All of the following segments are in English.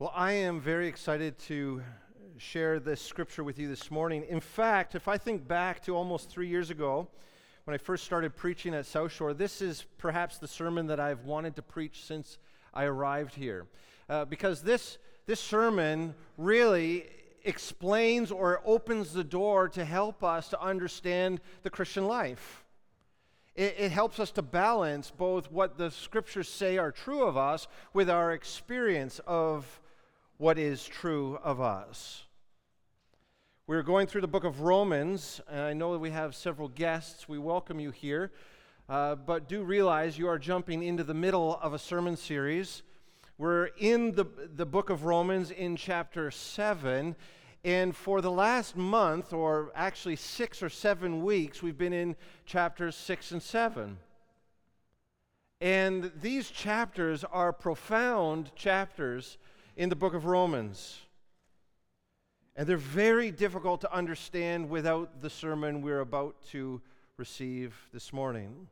Well, I am very excited to share this scripture with you this morning. In fact, if I think back to almost three years ago, when I first started preaching at South Shore, this is perhaps the sermon that I've wanted to preach since I arrived here. Uh, because this, this sermon really explains or opens the door to help us to understand the Christian life. It, it, helps us to balance both what the scriptures say are true of us with our experience of what is true of us. We're going through the book of Romans, and I know that we have several guests. We welcome you here. Uh, but do realize you are jumping into the middle of a sermon series. We're in the, the book of Romans in chapter 7. And for the last month, or actually six or seven weeks, we've been in chapters 6 and 7. And these chapters are profound chapters in the book of Romans. And they're very difficult to understand without the sermon we're about to receive this morning.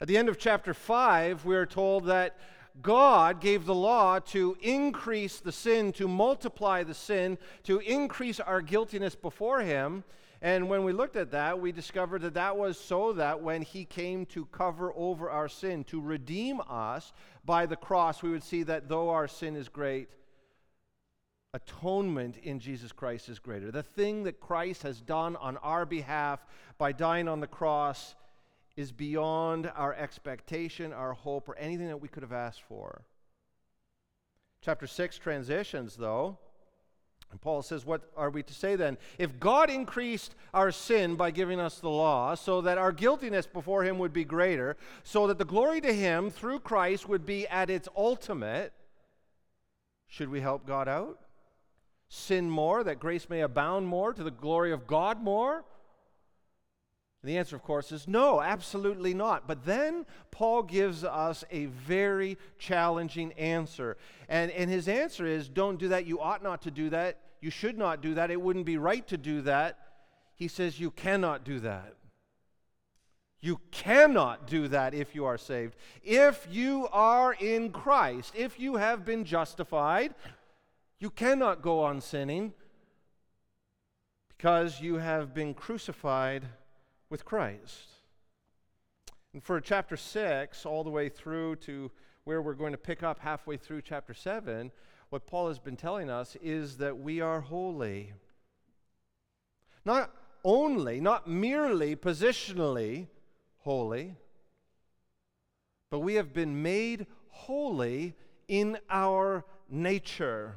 At the end of chapter 5, we are told that God gave the law to increase the sin, to multiply the sin, to increase our guiltiness before Him. And when we looked at that, we discovered that that was so that when He came to cover over our sin, to redeem us, by the cross, we would see that though our sin is great, atonement in Jesus Christ is greater. The thing that Christ has done on our behalf by dying on the cross is beyond our expectation, our hope, or anything that we could have asked for. Chapter 6 transitions, though. And Paul says, What are we to say then? If God increased our sin by giving us the law, so that our guiltiness before Him would be greater, so that the glory to Him through Christ would be at its ultimate, should we help God out? Sin more, that grace may abound more, to the glory of God more? And the answer, of course, is no, absolutely not. But then Paul gives us a very challenging answer. And, and his answer is don't do that. You ought not to do that. You should not do that. It wouldn't be right to do that. He says you cannot do that. You cannot do that if you are saved. If you are in Christ, if you have been justified, you cannot go on sinning because you have been crucified with Christ. And for chapter 6, all the way through to where we're going to pick up halfway through chapter 7, what Paul has been telling us is that we are holy. Not only, not merely positionally holy, but we have been made holy in our nature.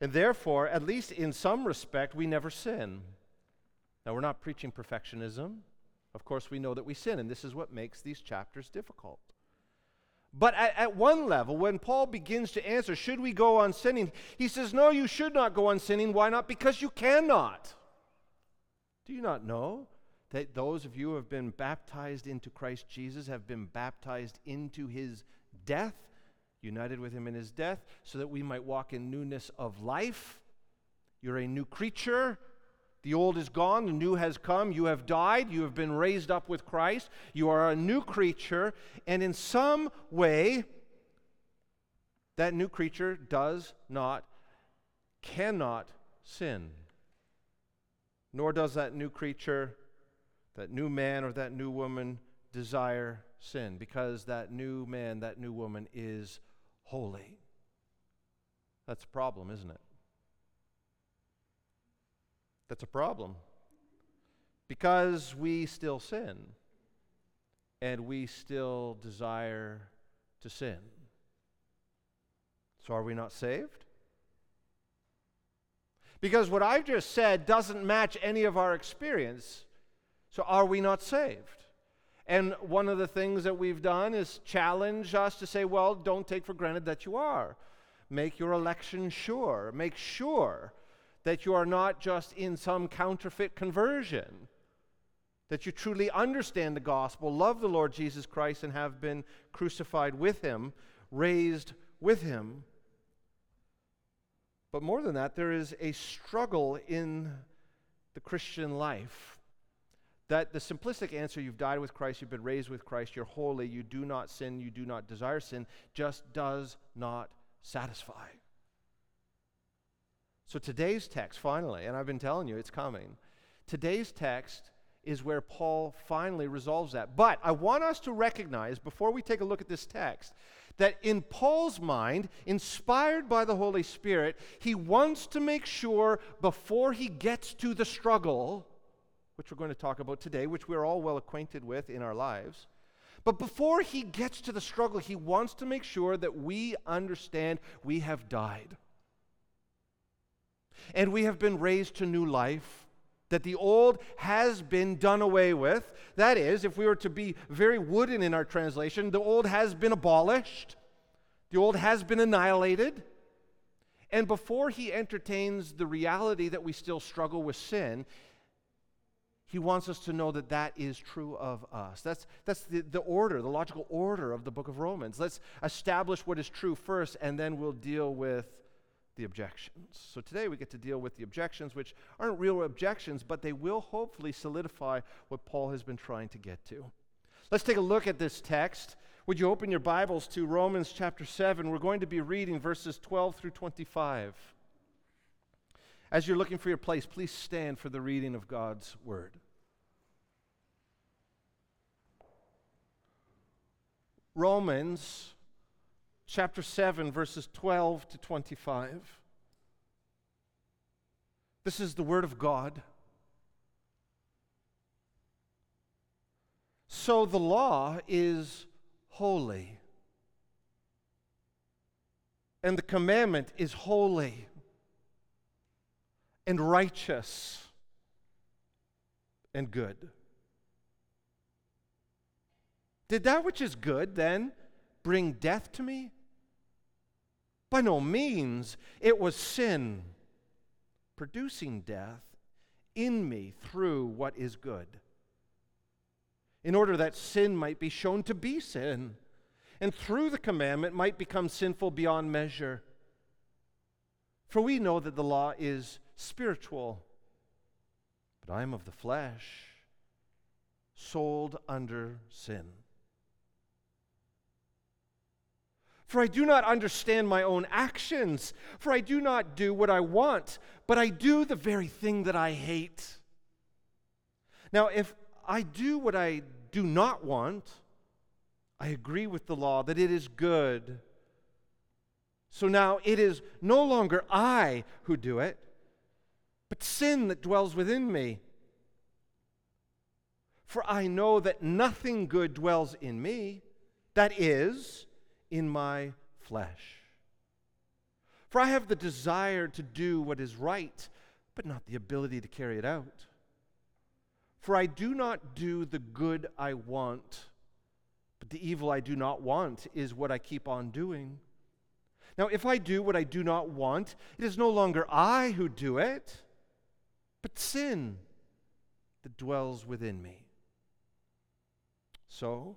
And therefore, at least in some respect, we never sin. Now, we're not preaching perfectionism. Of course, we know that we sin, and this is what makes these chapters difficult. But at, at, one level, when Paul begins to answer, should we go on sinning? He says, no, you should not go on sinning. Why not? Because you cannot. Do you not know that those of you who have been baptized into Christ Jesus have been baptized into his death, united with him in his death, so that we might walk in newness of life? You're a new creature. The old is gone, the new has come. You have died, you have been raised up with Christ. You are a new creature, and in some way, that new creature does not, cannot sin. Nor does that new creature, that new man or that new woman desire sin, because that new man, that new woman is holy. That's a problem, isn't it? That's a problem. Because we still sin and we still desire to sin. So are we not saved? Because what I've just said doesn't match any of our experience. So are we not saved? And one of the things that we've done is challenge us to say, well, don't take for granted that you are. Make your election sure. Make sure that you are not just in some counterfeit conversion, that you truly understand the gospel, love the Lord Jesus Christ, and have been crucified with him, raised with him. But more than that, there is a struggle in the Christian life. That the simplistic answer, you've died with Christ, you've been raised with Christ, you're holy, you do not sin, you do not desire sin, just does not satisfy. So today's text, finally, and I've been telling you it's coming, today's text is where Paul finally resolves that. But I want us to recognize, before we take a look at this text, that in Paul's mind, inspired by the Holy Spirit, he wants to make sure before he gets to the struggle, which we're going to talk about today, which we're all well acquainted with in our lives. But before he gets to the struggle, he wants to make sure that we understand we have died. And we have been raised to new life that the old has been done away with. That is, if we were to be very wooden in our translation, the old has been abolished, the old has been annihilated. And before he entertains the reality that we still struggle with sin, he wants us to know that that is true of us. That's, that's the, the order, the logical order of the book of Romans. Let's establish what is true first, and then we'll deal with the objections. So today we get to deal with the objections, which aren't real objections, but they will hopefully solidify what Paul has been trying to get to. Let's take a look at this text. Would you open your Bibles to Romans chapter 7? We're going to be reading verses 12 through 25. As you're looking for your place, please stand for the reading of God's word. Romans chapter 7, verses 12 to 25. This is the Word of God. So the law is holy, and the commandment is holy and righteous and good. Did that which is good then bring death to me? By no means. It was sin producing death in me through what is good, in order that sin might be shown to be sin, and through the commandment might become sinful beyond measure. For we know that the law is spiritual, but I am of the flesh, sold under sin. For I do not understand my own actions, for I do not do what I want, but I do the very thing that I hate. Now, if I do what I do not want, I agree with the law that it is good. So now it is no longer I who do it, but sin that dwells within me. For I know that nothing good dwells in me, that is, in my flesh. For I have the desire to do what is right, but not the ability to carry it out. For I do not do the good I want, but the evil I do not want is what I keep on doing. Now, if I do what I do not want, it is no longer I who do it, but sin that dwells within me. So,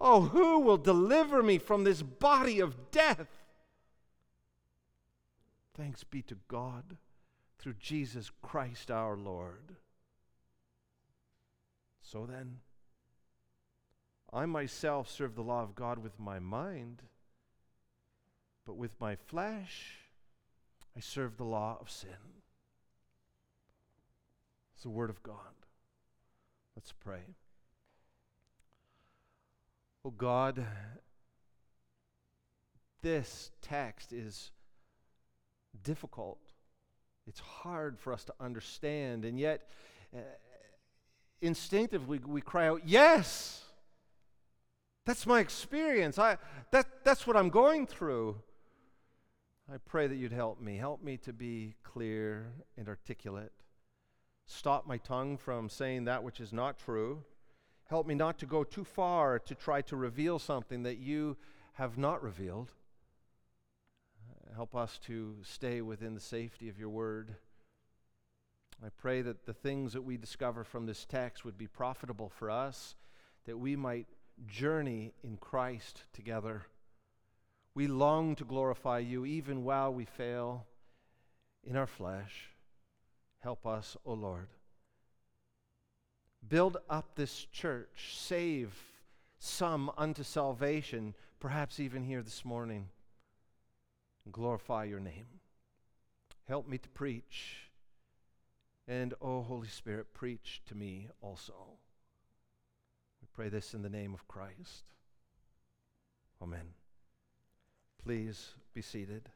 Oh, who will deliver me from this body of death? Thanks be to God through Jesus Christ our Lord. So then, I myself serve the law of God with my mind, but with my flesh, I serve the law of sin. It's the Word of God. Let's pray. Oh God, this text is difficult. It's hard for us to understand, and yet uh, instinctively we cry out, Yes! That's my experience. I, that, that's what I'm going through. I pray that you'd help me. Help me to be clear and articulate. Stop my tongue from saying that which is not true. Help me not to go too far to try to reveal something that you have not revealed. Help us to stay within the safety of your word. I pray that the things that we discover from this text would be profitable for us, that we might journey in Christ together. We long to glorify you even while we fail in our flesh. Help us, O Lord. Build up this church, save some unto salvation, perhaps even here this morning. Glorify your name. Help me to preach and, oh, Holy Spirit, preach to me also. We pray this in the name of Christ. Amen. Please be seated.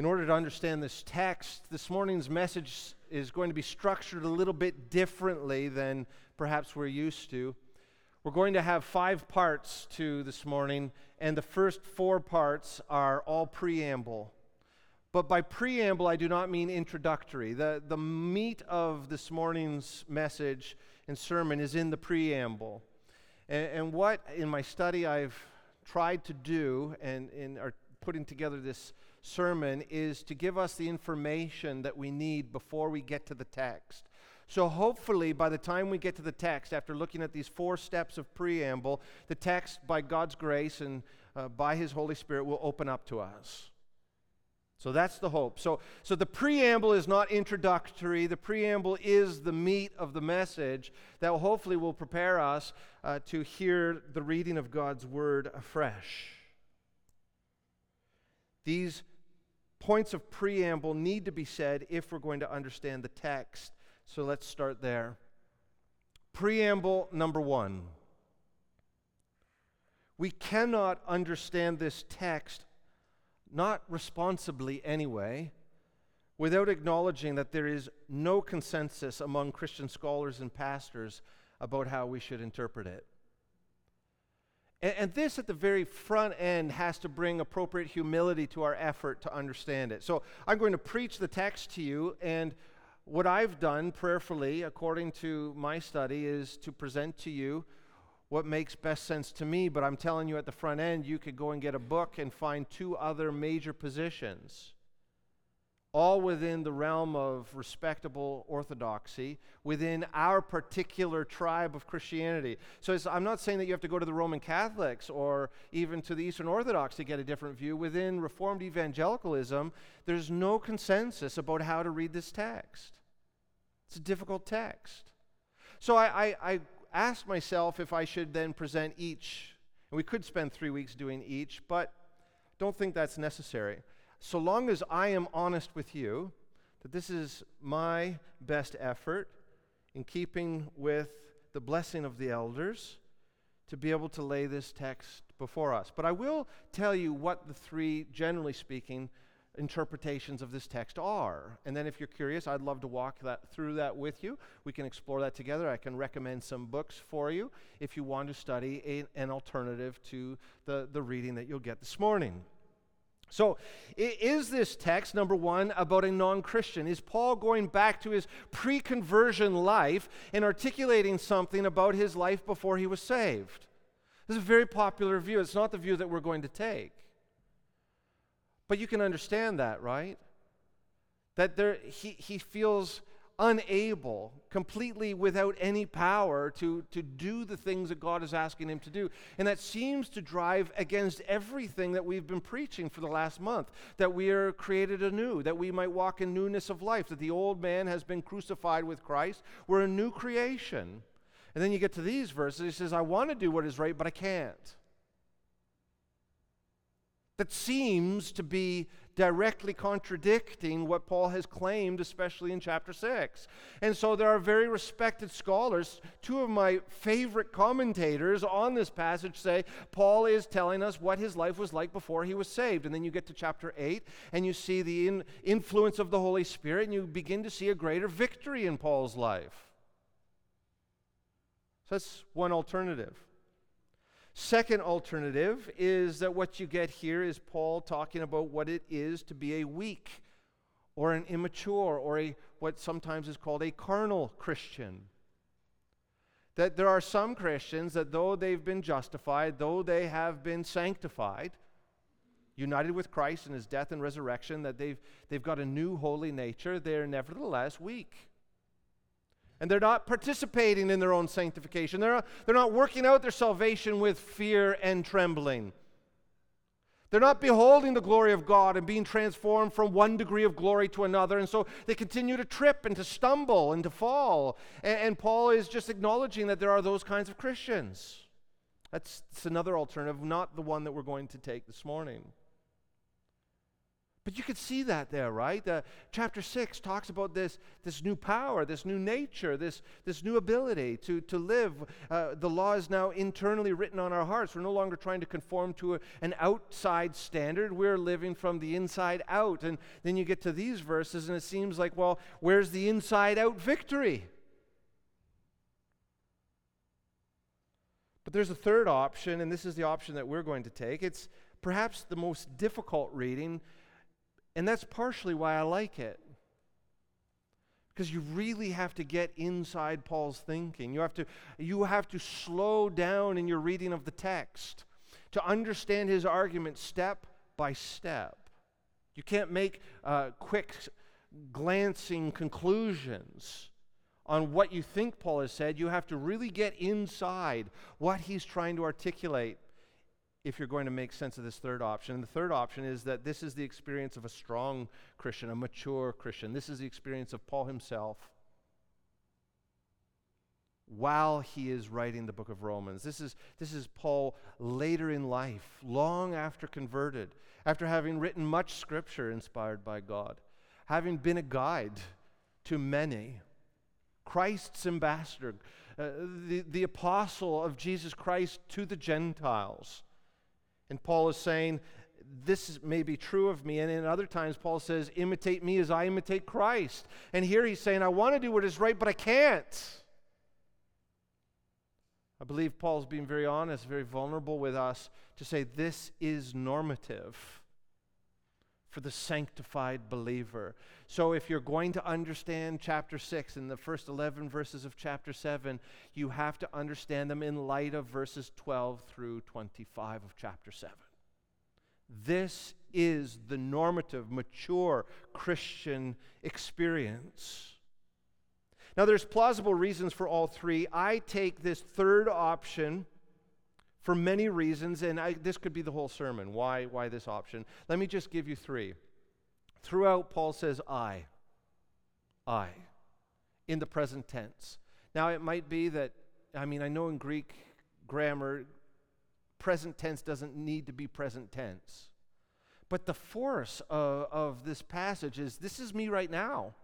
In order to understand this text, this morning's message is going to be structured a little bit differently than perhaps we're used to. We're going to have five parts to this morning, and the first four parts are all preamble. But by preamble, I do not mean introductory. The, the meat of this morning's message and sermon is in the preamble. And, and what, in my study, I've tried to do and in our putting together this sermon is to give us the information that we need before we get to the text. So, hopefully, by the time we get to the text, after looking at these four steps of preamble, the text, by God's grace and uh, by His Holy Spirit, will open up to us. So that's the hope. So, so the preamble is not introductory. The preamble is the meat of the message that hopefully will prepare us uh, to hear the reading of God's word afresh. These points of preamble need to be said if we're going to understand the text. So let's start there. Preamble number one. We cannot understand this text not responsibly anyway, without acknowledging that there is no consensus among Christian scholars and pastors about how we should interpret it. And, and, this, at the very front end, has to bring appropriate humility to our effort to understand it. So I'm going to preach the text to you, and what I've done prayerfully, according to my study, is to present to you what makes best sense to me, but I'm telling you at the front end, you could go and get a book and find two other major positions, all within the realm of respectable orthodoxy, within our particular tribe of Christianity. So I'm not saying that you have to go to the Roman Catholics or even to the Eastern Orthodox to get a different view. Within Reformed evangelicalism, there's no consensus about how to read this text. It's a difficult text. So I, I, I asked myself if I should then present each. And we could spend three weeks doing each, but don't think that's necessary. So long as I am honest with you that this is my best effort in keeping with the blessing of the elders to be able to lay this text before us. But I will tell you what the three, generally speaking, interpretations of this text are. And then, if you're curious, I'd love to walk that, through that with you. We can explore that together. I can recommend some books for you if you want to study a, an alternative to the, the reading that you'll get this morning. So, is this text, number one, about a non Christian? Is Paul going back to his pre conversion life and articulating something about his life before he was saved? This is a very popular view. It's not the view that we're going to take. But you can understand that, right? That there, he, he feels unable, completely without any power to, to do the things that God is asking him to do. And that seems to drive against everything that we've been preaching for the last month that we are created anew, that we might walk in newness of life, that the old man has been crucified with Christ. We're a new creation. And then you get to these verses, he says, I want to do what is right, but I can't that seems to be directly contradicting what Paul has claimed, especially in chapter 6. And so there are very respected scholars. Two of my favorite commentators on this passage say Paul is telling us what his life was like before he was saved. And then you get to chapter 8 and you see the in influence of the Holy Spirit and you begin to see a greater victory in Paul's life. So that's one alternative. Second alternative is that what you get here is Paul talking about what it is to be a weak or an immature or a what sometimes is called a carnal Christian. that there are some Christians that though they've been justified, though they have been sanctified, united with Christ in his death and resurrection, that they've, they've got a new holy nature, they're nevertheless weak. And they're not participating in their own sanctification. They're not, they're not working out their salvation with fear and trembling. They're not beholding the glory of God and being transformed from one degree of glory to another. And so they continue to trip and to stumble and to fall. And, and Paul is just acknowledging that there are those kinds of Christians. That's, that's another alternative, not the one that we're going to take this morning. But you can see that there, right? Uh, chapter 6 talks about this, this new power, this new nature, this, this new ability to, to live. Uh, the law is now internally written on our hearts. We're no longer trying to conform to a, an outside standard. We're living from the inside out. And then you get to these verses, and it seems like, well, where's the inside out victory? But there's a third option, and this is the option that we're going to take. It's perhaps the most difficult reading and that's partially why I like it. Because you really have to get inside Paul's thinking. You have to, you have to slow down in your reading of the text to understand his argument step by step. You can't make uh, quick, glancing conclusions on what you think Paul has said. You have to really get inside what he's trying to articulate if you're going to make sense of this third option. And the third option is that this is the experience of a strong Christian, a mature Christian. This is the experience of Paul himself while he is writing the book of Romans. This is, this is Paul later in life, long after converted, after having written much scripture inspired by God, having been a guide to many, Christ's ambassador, uh, the, the apostle of Jesus Christ to the Gentiles. And Paul is saying, this may be true of me. And in other times, Paul says, imitate me as I imitate Christ. And here he's saying, I want to do what is right, but I can't. I believe Paul's being very honest, very vulnerable with us to say this is normative for the sanctified believer. So, if you're going to understand chapter 6 and the first 11 verses of chapter 7, you have to understand them in light of verses 12 through 25 of chapter 7. This is the normative, mature Christian experience. Now, there's plausible reasons for all three. I take this third option for many reasons, and I, this could be the whole sermon. Why, why this option? Let me just give you three. Throughout, Paul says, I. I. In the present tense. Now, it might be that, I mean, I know in Greek grammar, present tense doesn't need to be present tense. But the force of, of this passage is this is me right now.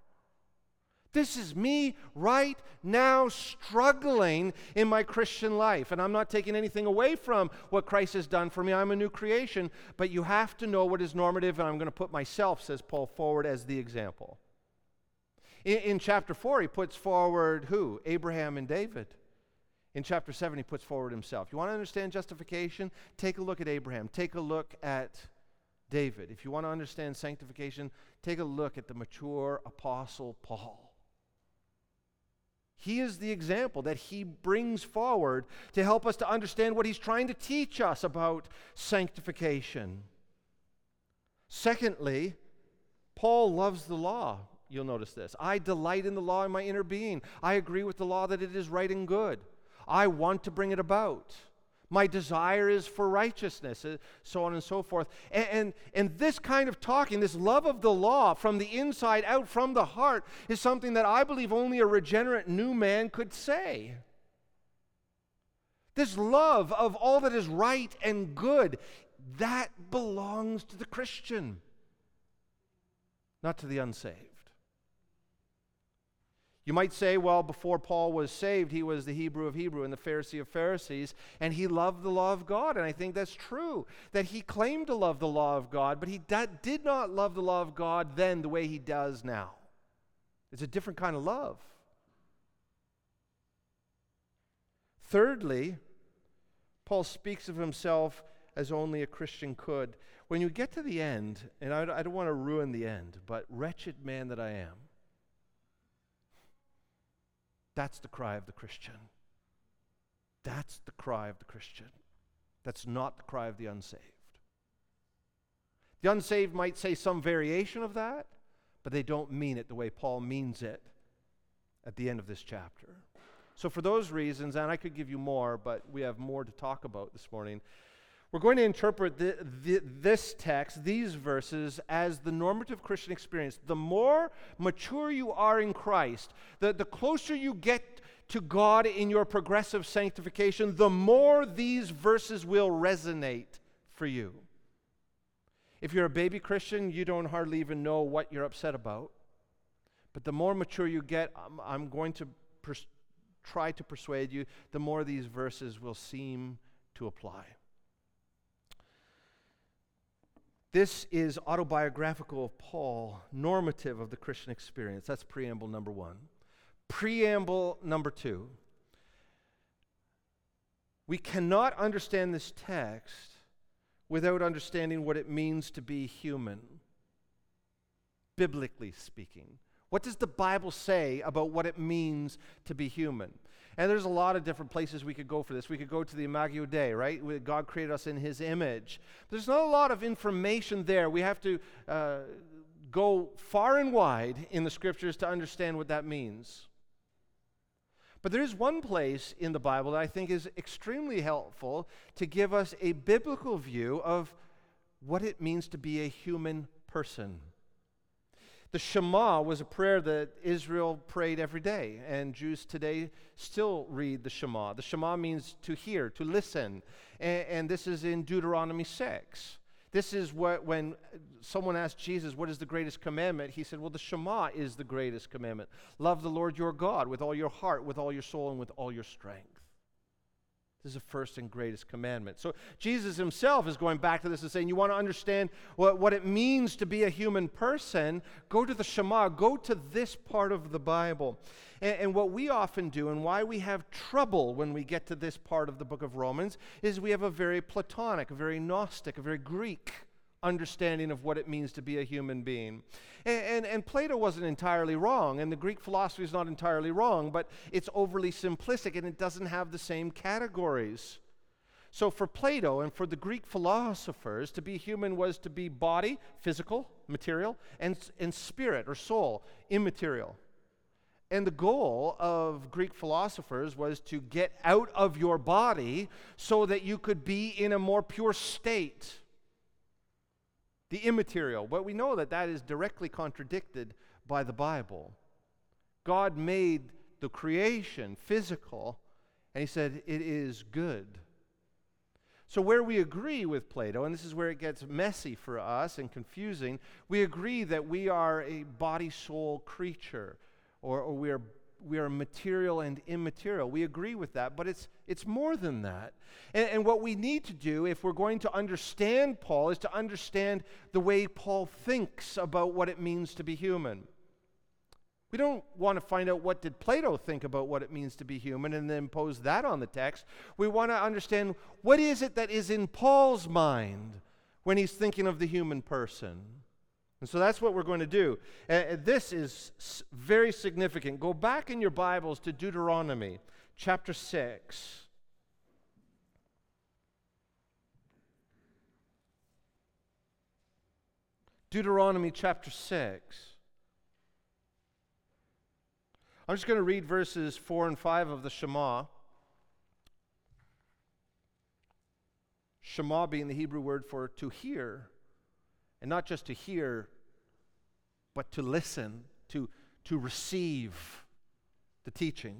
This is me right now struggling in my Christian life. And I'm not taking anything away from what Christ has done for me. I'm a new creation. But you have to know what is normative, and I'm going to put myself, says Paul, forward as the example. In, in chapter 4, he puts forward who? Abraham and David. In chapter 7, he puts forward himself. You want to understand justification? Take a look at Abraham. Take a look at David. If you want to understand sanctification, take a look at the mature apostle Paul. He is the example that he brings forward to help us to understand what he's trying to teach us about sanctification. Secondly, Paul loves the law. You'll notice this. I delight in the law in my inner being. I agree with the law that it is right and good. I want to bring it about. My desire is for righteousness, uh, so on and so forth. And, and, and, this kind of talking, this love of the law from the inside out, from the heart, is something that I believe only a regenerate new man could say. This love of all that is right and good, that belongs to the Christian, not to the unsaved. You might say, well, before Paul was saved, he was the Hebrew of Hebrew and the Pharisee of Pharisees, and he loved the law of God. And I think that's true, that he claimed to love the law of God, but he did not love the law of God then the way he does now. It's a different kind of love. Thirdly, Paul speaks of himself as only a Christian could. When you get to the end, and I, I don't want to ruin the end, but wretched man that I am. That's the cry of the Christian. That's the cry of the Christian. That's not the cry of the unsaved. The unsaved might say some variation of that, but they don't mean it the way Paul means it at the end of this chapter. So, for those reasons, and I could give you more, but we have more to talk about this morning, we're going to interpret the, the, this text, these verses, as the normative Christian experience. The more mature you are in Christ, the, the closer you get to God in your progressive sanctification, the more these verses will resonate for you. If you're a baby Christian, you don't hardly even know what you're upset about. But the more mature you get, I'm, I'm going to pers- try to persuade you, the more these verses will seem to apply. This is autobiographical of Paul, normative of the Christian experience. That's preamble number one. Preamble number two. We cannot understand this text without understanding what it means to be human, biblically speaking. What does the Bible say about what it means to be human? And there's a lot of different places we could go for this. We could go to the Imago Dei, right? God created us in His image. There's not a lot of information there. We have to uh, go far and wide in the scriptures to understand what that means. But there is one place in the Bible that I think is extremely helpful to give us a biblical view of what it means to be a human person. The Shema was a prayer that Israel prayed every day, and Jews today still read the Shema. The Shema means to hear, to listen, and, and this is in Deuteronomy 6. This is what, when someone asked Jesus, What is the greatest commandment? He said, Well, the Shema is the greatest commandment. Love the Lord your God with all your heart, with all your soul, and with all your strength. This is the first and greatest commandment. So Jesus himself is going back to this and saying, You want to understand what, what it means to be a human person? Go to the Shema, go to this part of the Bible. And, and what we often do, and why we have trouble when we get to this part of the book of Romans, is we have a very Platonic, a very Gnostic, a very Greek understanding of what it means to be a human being. And, and, and, Plato wasn't entirely wrong, and the Greek philosophy is not entirely wrong, but it's overly simplistic and it doesn't have the same categories. So, for Plato and for the Greek philosophers, to be human was to be body, physical, material, and, and spirit or soul, immaterial. And the goal of Greek philosophers was to get out of your body so that you could be in a more pure state the immaterial. But we know that that is directly contradicted by the Bible. God made the creation physical, and He said, It is good. So, where we agree with Plato, and this is where it gets messy for us and confusing, we agree that we are a body soul creature, or, or we are we are material and immaterial. We agree with that, but it's, it's more than that. And, and, what we need to do, if we're going to understand Paul, is to understand the way Paul thinks about what it means to be human. We don't want to find out what did Plato think about what it means to be human and then impose that on the text. We want to understand what is it that is in Paul's mind when he's thinking of the human person. And so that's what we're going to do. Uh, this is very significant. Go back in your Bibles to Deuteronomy chapter 6. Deuteronomy chapter 6. I'm just going to read verses 4 and 5 of the Shema. Shema being the Hebrew word for to hear. And not just to hear, but to listen, to, to receive the teaching.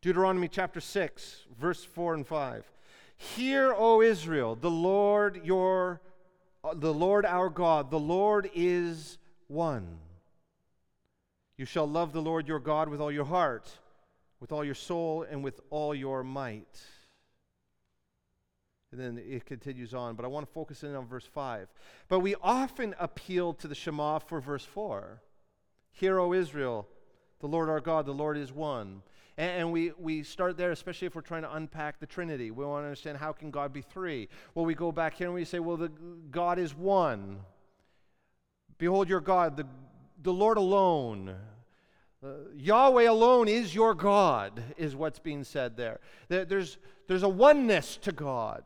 Deuteronomy chapter 6, verse 4 and 5. Hear, O Israel, the Lord your uh, the Lord our God, the Lord is one. You shall love the Lord your God with all your heart, with all your soul, and with all your might. And then it continues on, but I want to focus in on verse 5. But we often appeal to the Shema for verse 4. Hear, O Israel, the Lord our God, the Lord is one. And, and, we, we start there, especially if we're trying to unpack the Trinity. We want to understand how can God be three? Well, we go back here and we say, well, the, God is one. Behold your God, the, the Lord alone. Uh, Yahweh alone is your God, is what's being said there. There's, there's a oneness to God.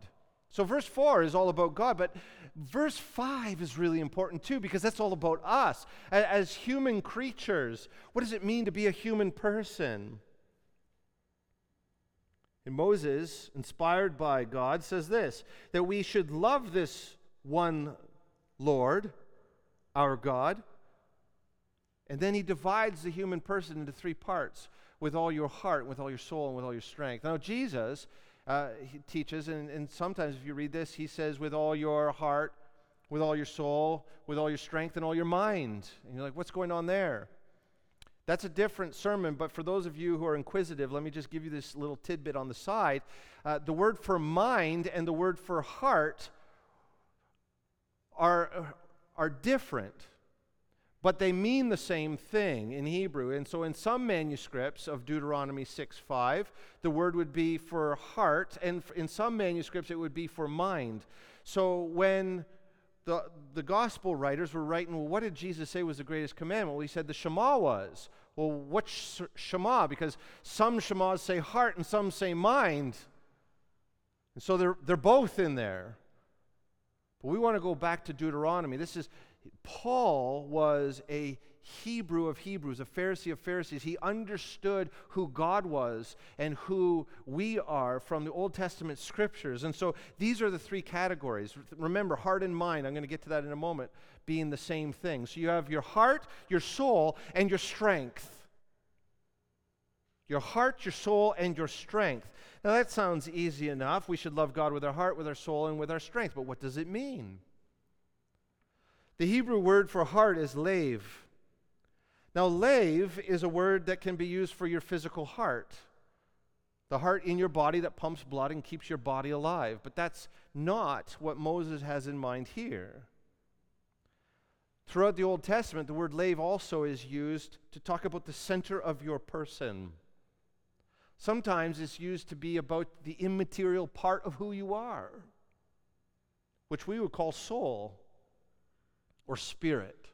So, verse 4 is all about God, but verse 5 is really important too because that's all about us. As human creatures, what does it mean to be a human person? And Moses, inspired by God, says this that we should love this one Lord, our God. And then he divides the human person into three parts with all your heart, with all your soul, and with all your strength. Now, Jesus uh, he teaches, and, and sometimes if you read this, he says, with all your heart, with all your soul, with all your strength, and all your mind. And you're like, what's going on there? That's a different sermon, but for those of you who are inquisitive, let me just give you this little tidbit on the side. Uh, the word for mind and the word for heart are, are different but they mean the same thing in Hebrew. And so in some manuscripts of Deuteronomy 6 5, the word would be for heart, and in some manuscripts it would be for mind. So when the, the gospel writers were writing, well, what did Jesus say was the greatest commandment? Well, he said the Shema was. Well, what sh- Shema? Because some Shemas say heart and some say mind. And so they're, they're both in there. But we want to go back to Deuteronomy. This is Paul was a Hebrew of Hebrews, a Pharisee of Pharisees. He understood who God was and who we are from the Old Testament scriptures. And so these are the three categories. Remember, heart and mind, I'm going to get to that in a moment, being the same thing. So you have your heart, your soul, and your strength. Your heart, your soul, and your strength. Now that sounds easy enough. We should love God with our heart, with our soul, and with our strength. But what does it mean? The Hebrew word for heart is lave. Now, lave is a word that can be used for your physical heart, the heart in your body that pumps blood and keeps your body alive. But that's not what Moses has in mind here. Throughout the Old Testament, the word lave also is used to talk about the center of your person. Sometimes it's used to be about the immaterial part of who you are, which we would call soul or spirit.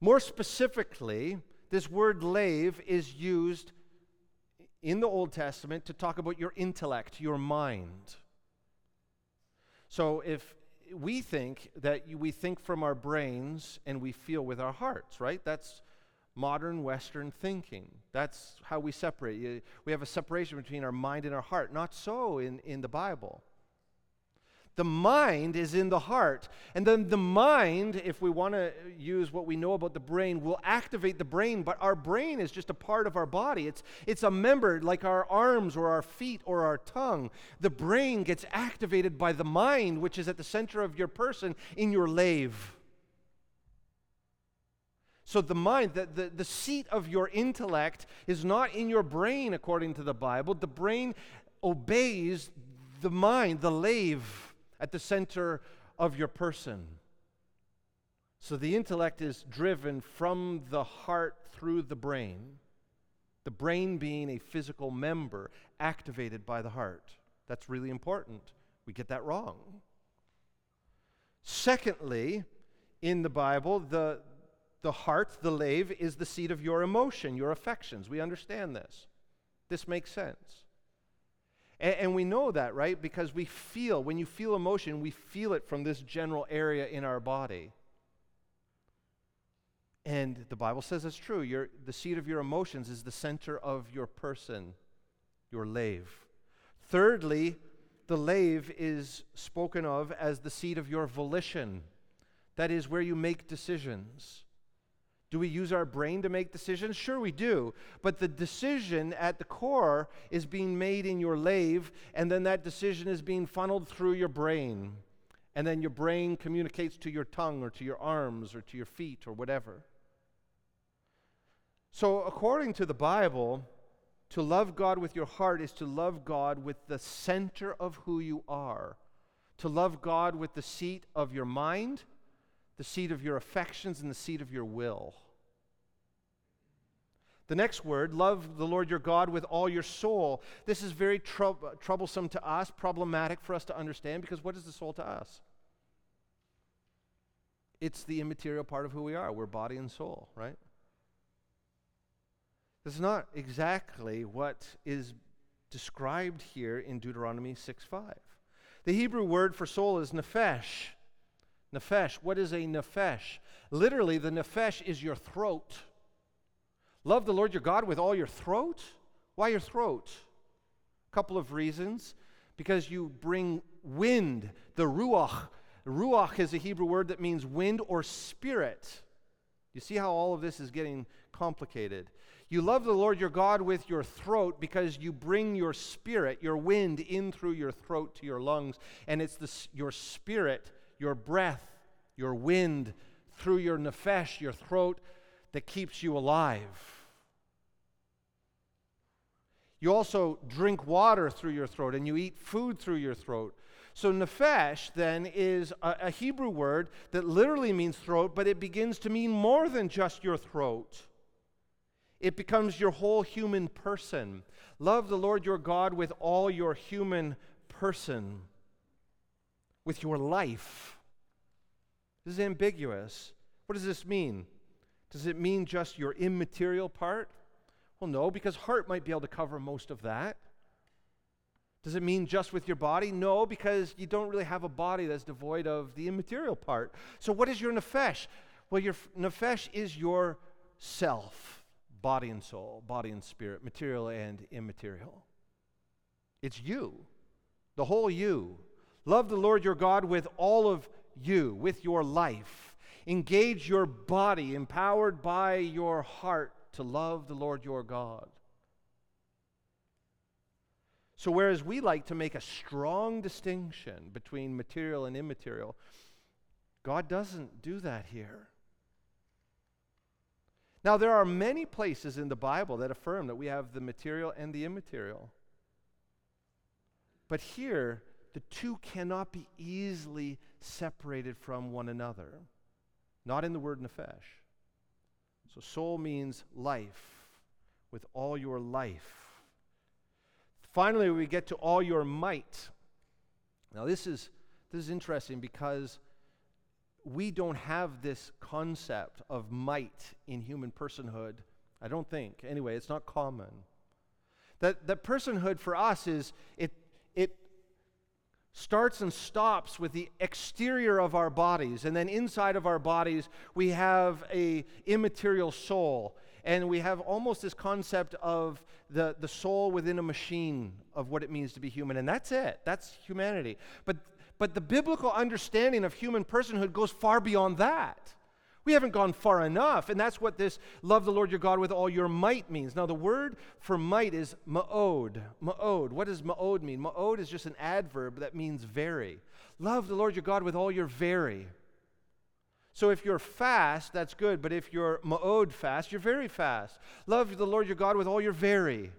More specifically, this word lave is used in the Old Testament to talk about your intellect, your mind. So if we think that we think from our brains and we feel with our hearts, right? That's modern Western thinking. That's how we separate. We have a separation between our mind and our heart. Not so in, in the Bible. The mind is in the heart. And then the mind, if we want to use what we know about the brain, will activate the brain, but our brain is just a part of our body. It's, it's a member like our arms or our feet or our tongue. The brain gets activated by the mind, which is at the center of your person in your lave. So the mind, the, the, the seat of your intellect is not in your brain, according to the Bible. The brain obeys the mind, the lave at the center of your person. So the intellect is driven from the heart through the brain, the brain being a physical member activated by the heart. That's really important. We get that wrong. Secondly, in the Bible, the, the heart, the lave, is the seat of your emotion, your affections. We understand this. This makes sense. And, and, we know that, right? Because we feel, when you feel emotion, we feel it from this general area in our body. And the Bible says it's true. Your, the seat of your emotions is the center of your person, your lave. Thirdly, the lave is spoken of as the seat of your volition. That is where you make decisions. Do we use our brain to make decisions? Sure, we do. But the decision at the core is being made in your lave, and then that decision is being funneled through your brain. And then your brain communicates to your tongue or to your arms or to your feet or whatever. So, according to the Bible, to love God with your heart is to love God with the center of who you are, to love God with the seat of your mind the seat of your affections and the seat of your will. The next word, love the Lord your God with all your soul. This is very troublesome to us, problematic for us to understand, because what is the soul to us? It's the immaterial part of who we are. We're body and soul, right? This is not exactly what is described here in Deuteronomy 6 5. The Hebrew word for soul is nephesh. Nephesh. What is a nephesh? Literally, the nephesh is your throat. Love the Lord your God with all your throat. Why your throat? A couple of reasons. Because you bring wind, the ruach. Ruach is a Hebrew word that means wind or spirit. You see how all of this is getting complicated. You love the Lord your God with your throat because you bring your spirit, your wind, in through your throat to your lungs. And it's your spirit, your breath, your wind through your nephesh, your throat, that keeps you alive. You also drink water through your throat and you eat food through your throat. So, nephesh then is a, a, Hebrew word that literally means throat, but it begins to mean more than just your throat. It becomes your whole human person. Love the Lord your God with all your human person, with your life. This is ambiguous. What does this mean? Does it mean just your immaterial part? Well, no, because heart might be able to cover most of that. Does it mean just with your body? No, because you don't really have a body that's devoid of the immaterial part. So, what is your nefesh? Well, your nefesh is your self, body and soul, body and spirit, material and immaterial. It's you, the whole you. Love the Lord your God with all of you, with your life. Engage your body, empowered by your heart to love the Lord your God. So, whereas we like to make a strong distinction between material and immaterial, God doesn't do that here. Now, there are many places in the Bible that affirm that we have the material and the immaterial. But here, the two cannot be easily separated from one another. Not in the word nefesh. So, soul means life, with all your life. Finally, we get to all your might. Now, this is, this is interesting because we don't have this concept of might in human personhood. I don't think. Anyway, it's not common. That, that personhood for us is, it, it starts and stops with the exterior of our bodies and then inside of our bodies we have a immaterial soul and we have almost this concept of the, the soul within a machine of what it means to be human. And that's it, that's humanity. But, but the biblical understanding of human personhood goes far beyond that. We haven't gone far enough, and that's what this love the Lord your God with all your might means. Now, the word for might is ma'od. Ma'od. What does ma'od mean? Ma'od is just an adverb that means very. Love the Lord your God with all your very. So if you're fast, that's good, but if you're ma'od fast, you're very fast. Love the Lord your God with all your very.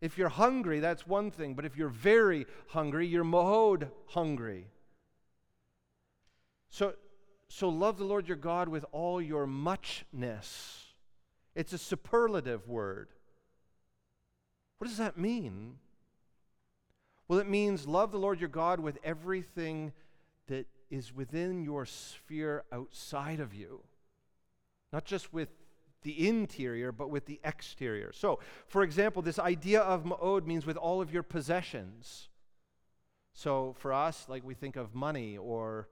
If you're hungry, that's one thing, but if you're very hungry, you're ma'od hungry. So, so love the Lord your God with all your muchness. It's a superlative word. What does that mean? Well, it means love the Lord your God with everything that is within your sphere outside of you. Not just with the interior, but with the exterior. So, for example, this idea of ma'od means with all of your possessions. So, for us, like we think of money or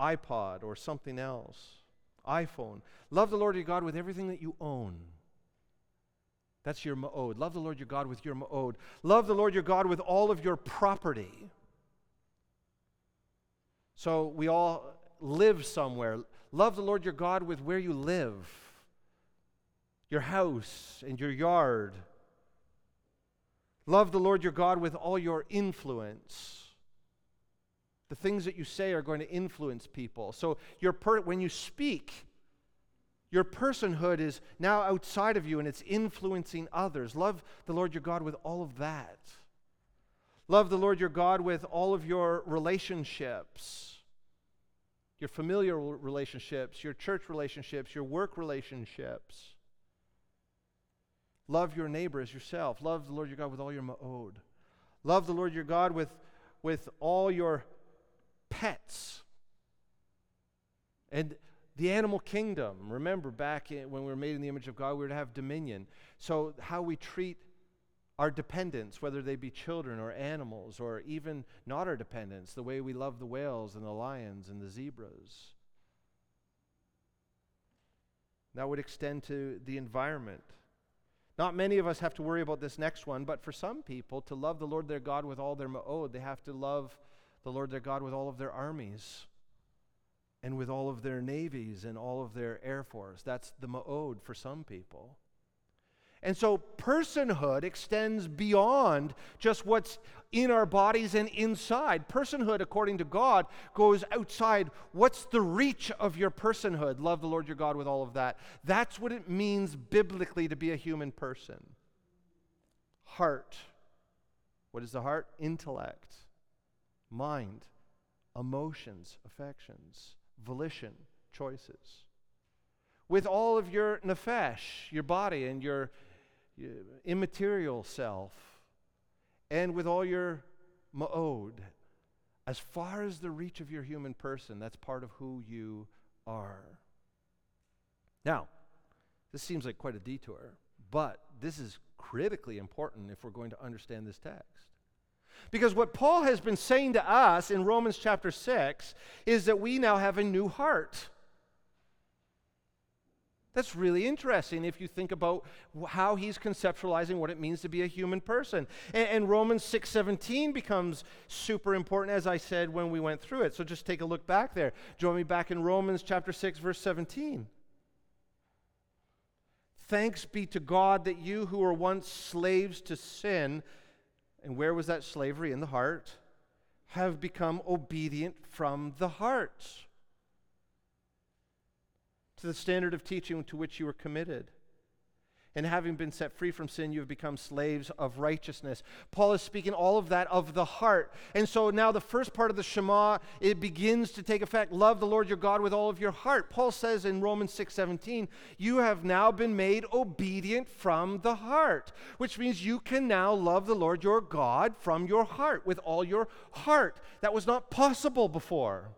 iPod or something else, iPhone. Love the Lord your God with everything that you own. That's your ma'od. Love the Lord your God with your ma'od. Love the Lord your God with all of your property. So we all live somewhere. Love the Lord your God with where you live, your house and your yard. Love the Lord your God with all your influence. The things that you say are going to influence people. So your per- when you speak, your personhood is now outside of you and it's influencing others. Love the Lord your God with all of that. Love the Lord your God with all of your relationships your familiar relationships, your church relationships, your work relationships. Love your neighbor as yourself. Love the Lord your God with all your ma'od. Love the Lord your God with, with all your pets. And the animal kingdom. Remember, back in, when we were made in the image of God, we were to have dominion. So, how we treat our dependents, whether they be children or animals, or even not our dependents, the way we love the whales and the lions and the zebras. That would extend to the environment. Not many of us have to worry about this next one, but for some people, to love the Lord their God with all their ma'od, oh, they have to love the Lord their God with all of their armies and with all of their navies and all of their air force. That's the ma'od for some people. And so personhood extends beyond just what's in our bodies and inside. Personhood, according to God, goes outside. What's the reach of your personhood? Love the Lord your God with all of that. That's what it means biblically to be a human person. Heart. What is the heart? Intellect, mind, emotions, affections volition, choices. With all of your nefesh, your body and your, your immaterial self, and with all your ma'od, as far as the reach of your human person, that's part of who you are. Now, this seems like quite a detour, but this is critically important if we're going to understand this text. Because what Paul has been saying to us in Romans chapter 6 is that we now have a new heart. That's really interesting if you think about how he's conceptualizing what it means to be a human person. And, and, Romans 6:17 becomes super important as I said when we went through it. So just take a look back there. Join me back in Romans chapter 6 verse 17. Thanks be to God that you who were once slaves to sin and where was that slavery? In the heart. Have become obedient from the heart to the standard of teaching to which you were committed. And having been set free from sin, you have become slaves of righteousness. Paul is speaking all of that of the heart. And so now the first part of the Shema, it begins to take effect. Love the Lord your God with all of your heart. Paul says in Romans 6:17, you have now been made obedient from the heart, which means you can now love the Lord your God from your heart, with all your heart. That was not possible before.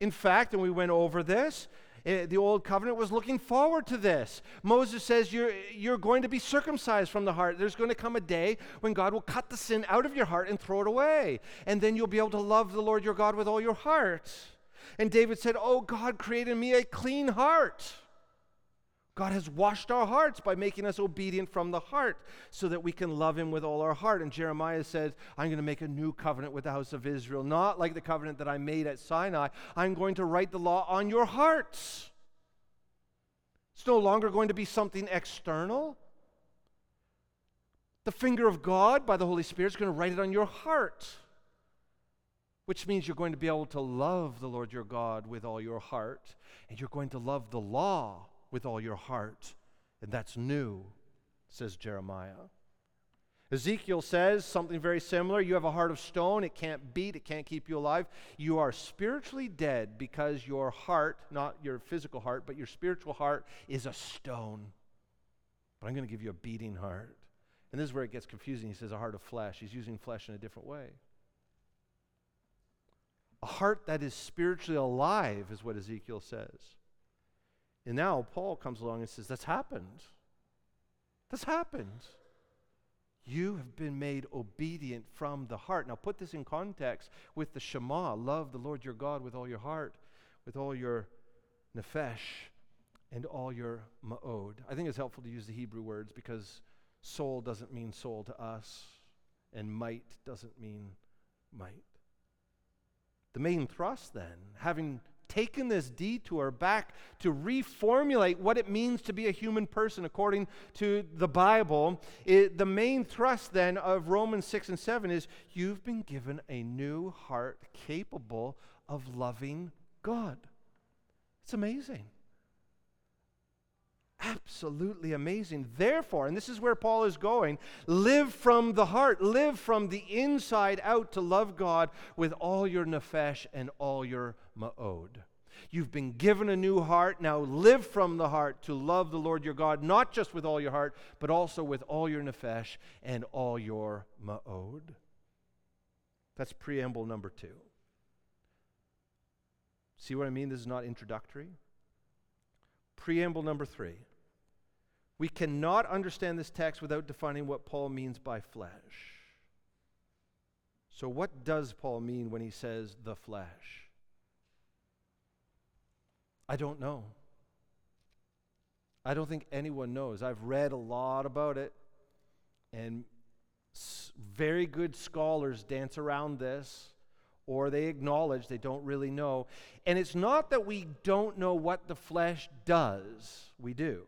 In fact, and we went over this, Uh, the old covenant was looking forward to this. Moses says you're, you're going to be circumcised from the heart. There's going to come a day when God will cut the sin out of your heart and throw it away. And then you'll be able to love the Lord your God with all your heart. And David said, Oh, God created me a clean heart. God has washed our hearts by making us obedient from the heart so that we can love Him with all our heart. And Jeremiah says, I'm going to make a new covenant with the house of Israel, not like the covenant that I made at Sinai. I'm going to write the law on your hearts. It's no longer going to be something external. The finger of God by the Holy Spirit is going to write it on your heart, which means you're going to be able to love the Lord your God with all your heart, and you're going to love the law with all your heart. And that's new, says Jeremiah. Ezekiel says something very similar. You have a heart of stone. It can't beat, it can't keep you alive. You are spiritually dead because your heart, not your physical heart, but your spiritual heart, is a stone. But I'm going to give you a beating heart. And this is where it gets confusing. He says a heart of flesh. He's using flesh in a different way. A heart that is spiritually alive is what Ezekiel says. And now Paul comes along and says, That's happened. That's happened. You have been made obedient from the heart. Now, put this in context with the Shema love the Lord your God with all your heart, with all your nefesh, and all your ma'od. I think it's helpful to use the Hebrew words because soul doesn't mean soul to us, and might doesn't mean might. The main thrust, then, having taken this detour back to reformulate what it means to be a human person according to the Bible, it, the main thrust then of Romans 6 and 7 is you've been given a new heart capable of loving God. It's amazing. Absolutely amazing. Therefore, and this is where Paul is going, live from the heart, live from the inside out to love God with all your nefesh and all your ma'od. You've been given a new heart. Now live from the heart to love the Lord your God, not just with all your heart, but also with all your nefesh and all your ma'od. That's preamble number two. See what I mean? This is not introductory. Preamble number three. We cannot understand this text without defining what Paul means by flesh. So, what does Paul mean when he says the flesh? I don't know. I don't think anyone knows. I've read a lot about it, and very good scholars dance around this, or they acknowledge they don't really know. And it's not that we don't know what the flesh does, we do.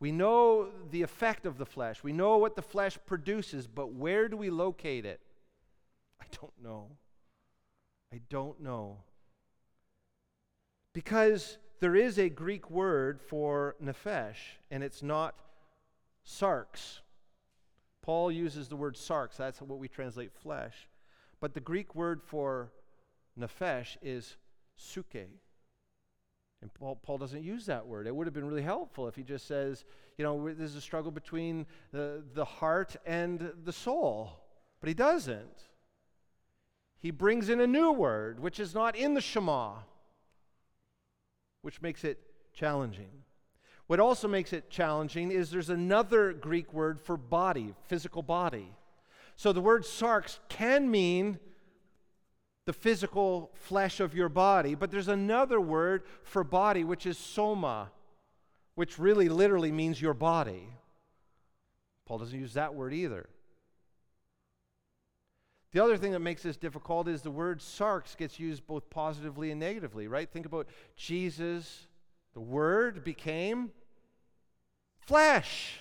We know the effect of the flesh, we know what the flesh produces, but where do we locate it? I don't know. I don't know. Because there is a Greek word for nephesh, and it's not sarx. Paul uses the word sarx, that's what we translate flesh. But the Greek word for nephesh is psuche. And Paul, Paul, doesn't use that word. It would have been really helpful if he just says, you know, there's a struggle between the, the heart and the soul. But he doesn't. He brings in a new word, which is not in the Shema which makes it challenging. What also makes it challenging is there's another Greek word for body, physical body. So the word sarx can mean the physical flesh of your body, but there's another word for body which is soma, which really literally means your body. Paul doesn't use that word either. The other thing that makes this difficult is the word sarx gets used both positively and negatively, right? Think about Jesus, the Word became flesh.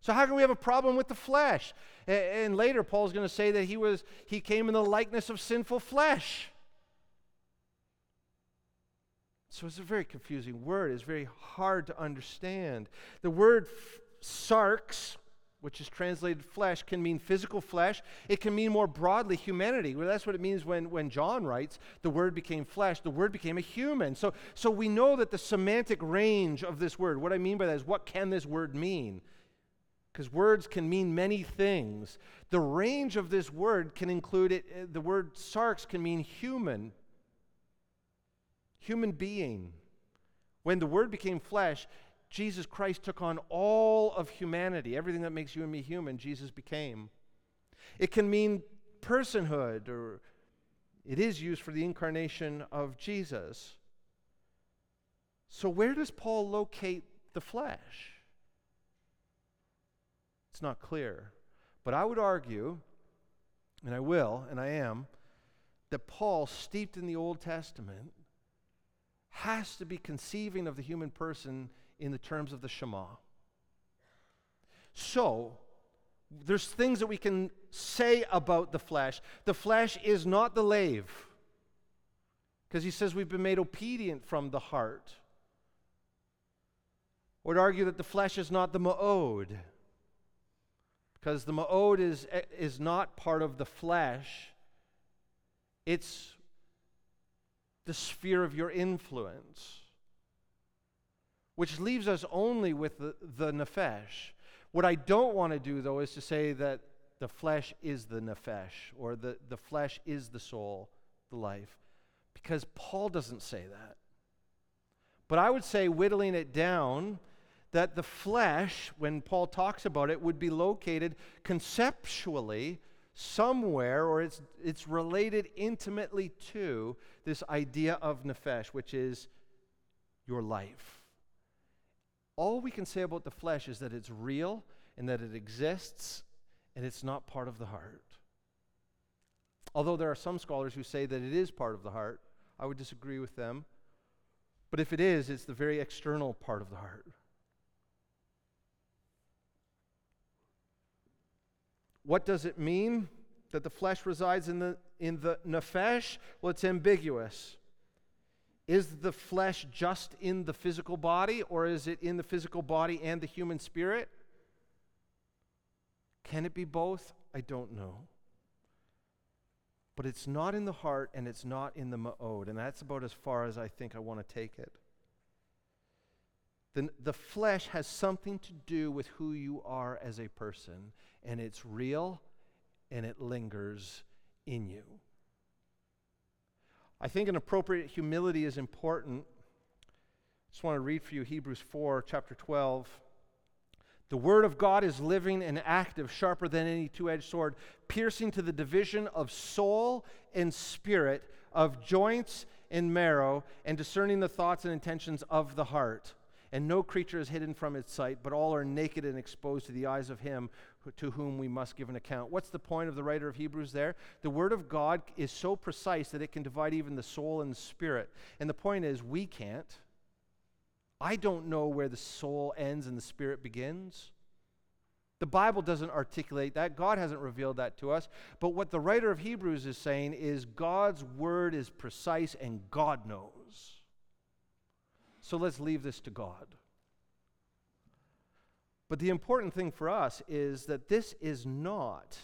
So how can we have a problem with the flesh? And later Paul's going to say that he was he came in the likeness of sinful flesh. So it's a very confusing word. It's very hard to understand. The word sarx which is translated flesh, can mean physical flesh. It can mean more broadly humanity. Well, that's what it means when, when John writes, the word became flesh, the word became a human. So, so we know that the semantic range of this word, what I mean by that is what can this word mean? Because words can mean many things. The range of this word can include it, uh, the word sarx can mean human, human being. When the word became flesh, Jesus Christ took on all of humanity. Everything that makes you and me human, Jesus became. It can mean personhood, or it is used for the incarnation of Jesus. So, where does Paul locate the flesh? It's not clear. But I would argue, and I will, and I am, that Paul, steeped in the Old Testament, has to be conceiving of the human person in the terms of the Shema. So, there's things that we can say about the flesh. The flesh is not the lave, because he says we've been made obedient from the heart. Would argue that the flesh is not the ma'od, because the ma'od is, eh, is not part of the flesh, it's the sphere of your influence which leaves us only with the, the nephesh. What I don't want to do, though, is to say that the flesh is the nephesh or the, the flesh is the soul, the life, because Paul doesn't say that. But I would say, whittling it down, that the flesh, when Paul talks about it, would be located conceptually somewhere, or it's, it's related intimately to this idea of nephesh, which is your life all we can say about the flesh is that it's real and that it exists and it's not part of the heart. Although there are some scholars who say that it is part of the heart, I would disagree with them. But if it is, it's the very external part of the heart. What does it mean that the flesh resides in the, in the nephesh? Well, it's ambiguous. Is the flesh just in the physical body, or is it in the physical body and the human spirit? Can it be both? I don't know. But it's not in the heart and it's not in the ma'od, and that's about as far as I think I want to take it. The, the flesh has something to do with who you are as a person, and it's real and it lingers in you. I think an appropriate humility is important. I just want to read for you Hebrews 4, chapter 12. The word of God is living and active, sharper than any two edged sword, piercing to the division of soul and spirit, of joints and marrow, and discerning the thoughts and intentions of the heart. And no creature is hidden from its sight, but all are naked and exposed to the eyes of him to whom we must give an account. What's the point of the writer of Hebrews there? The word of God is so precise that it can divide even the soul and the spirit. And the point is, we can't. I don't know where the soul ends and the spirit begins. The Bible doesn't articulate that. God hasn't revealed that to us. But what the writer of Hebrews is saying is God's word is precise and God knows. So let's leave this to God. But the important thing for us is that this is not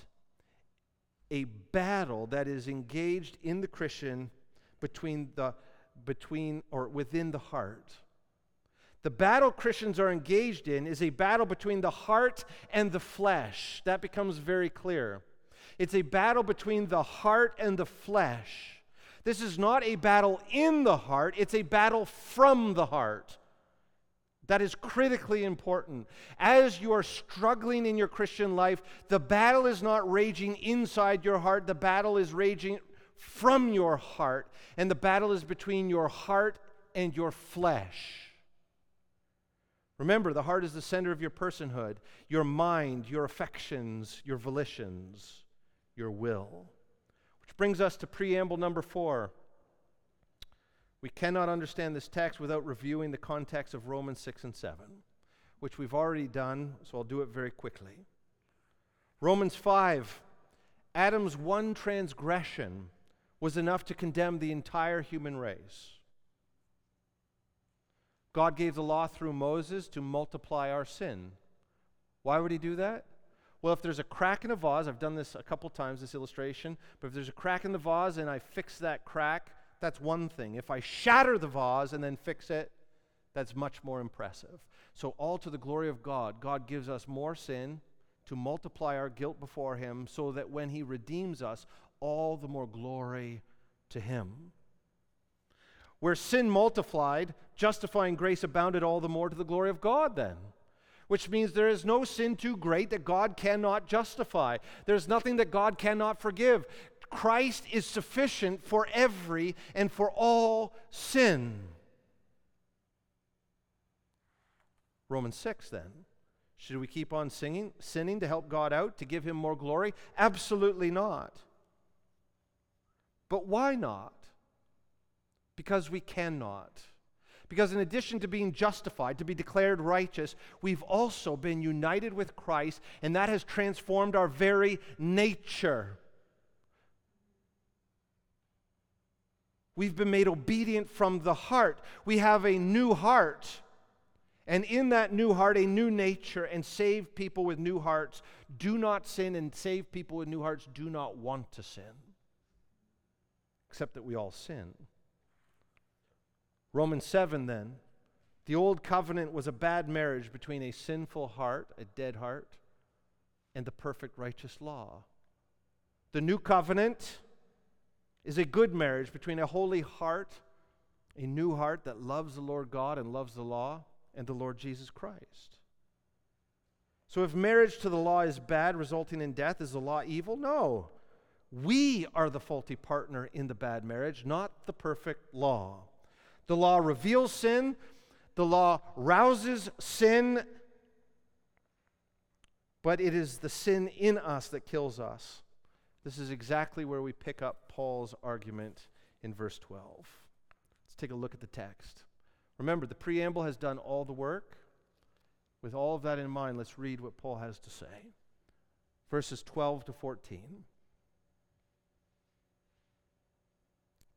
a battle that is engaged in the Christian between the between or within the heart. The battle Christians are engaged in is a battle between the heart and the flesh. That becomes very clear. It's a battle between the heart and the flesh. This is not a battle in the heart, it's a battle from the heart. That is critically important. As you are struggling in your Christian life, the battle is not raging inside your heart, the battle is raging from your heart, and the battle is between your heart and your flesh. Remember, the heart is the center of your personhood, your mind, your affections, your volitions, your will. Brings us to preamble number four. We cannot understand this text without reviewing the context of Romans 6 and 7, which we've already done, so I'll do it very quickly. Romans 5 Adam's one transgression was enough to condemn the entire human race. God gave the law through Moses to multiply our sin. Why would he do that? Well, if there's a crack in a vase, I've done this a couple times, this illustration, but if there's a crack in the vase and I fix that crack, that's one thing. If I shatter the vase and then fix it, that's much more impressive. So, all to the glory of God, God gives us more sin to multiply our guilt before Him so that when He redeems us, all the more glory to Him. Where sin multiplied, justifying grace abounded all the more to the glory of God, then. Which means there is no sin too great that God cannot justify. There's nothing that God cannot forgive. Christ is sufficient for every and for all sin. Romans 6 then. Should we keep on singing, sinning to help God out, to give him more glory? Absolutely not. But why not? Because we cannot. Because in addition to being justified, to be declared righteous, we've also been united with Christ, and that has transformed our very nature. We've been made obedient from the heart. We have a new heart. And in that new heart, a new nature, and saved people with new hearts do not sin, and saved people with new hearts do not want to sin. Except that we all sin. Romans 7 then. The old covenant was a bad marriage between a sinful heart, a dead heart, and the perfect righteous law. The new covenant is a good marriage between a holy heart, a new heart that loves the Lord God and loves the law, and the Lord Jesus Christ. So, if marriage to the law is bad, resulting in death, is the law evil? No. We are the faulty partner in the bad marriage, not the perfect law. The law reveals sin, the law rouses sin, but it is the sin in us that kills us. This is exactly where we pick up Paul's argument in verse 12. Let's take a look at the text. Remember, the preamble has done all the work. With all of that in mind, let's read what Paul has to say. Verses 12 to 14.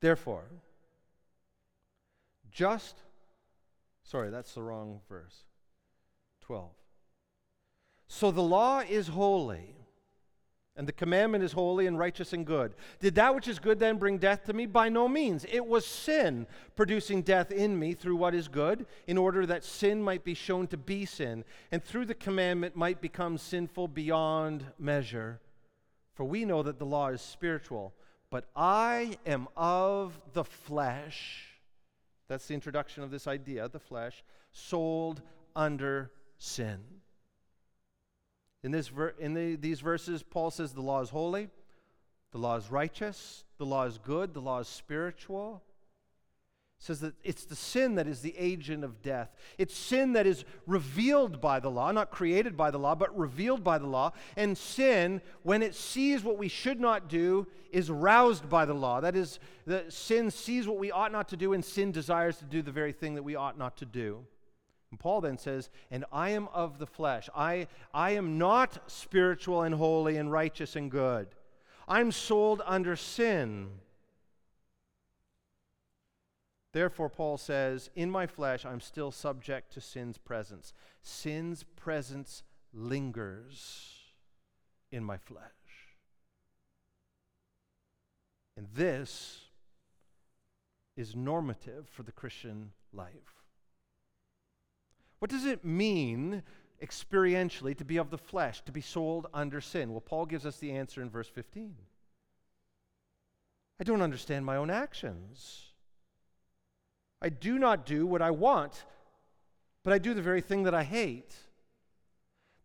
Therefore, just, sorry, that's the wrong verse. 12. So the law is holy, and the commandment is holy and righteous and good. Did that which is good then bring death to me? By no means. It was sin producing death in me through what is good, in order that sin might be shown to be sin, and through the commandment might become sinful beyond measure. For we know that the law is spiritual but I am of the flesh. That's the introduction of this idea, the flesh, sold under sin. In, this ver- in the, these verses, Paul says the law is holy, the law is righteous, the law is good, the law is spiritual says that it's the sin that is the agent of death. It's sin that is revealed by the law, not created by the law, but revealed by the law. And sin, when it sees what we should not do, is roused by the law. That is, the sin sees what we ought not to do, and sin desires to do the very thing that we ought not to do. And Paul then says, And I am of the flesh. I, I am not spiritual and holy and righteous and good. I'm sold under sin. Therefore, Paul says, In my flesh, I'm still subject to sin's presence. Sin's presence lingers in my flesh. And this is normative for the Christian life. What does it mean experientially to be of the flesh, to be sold under sin? Well, Paul gives us the answer in verse 15. I don't understand my own actions. I do not do what I want, but I do the very thing that I hate.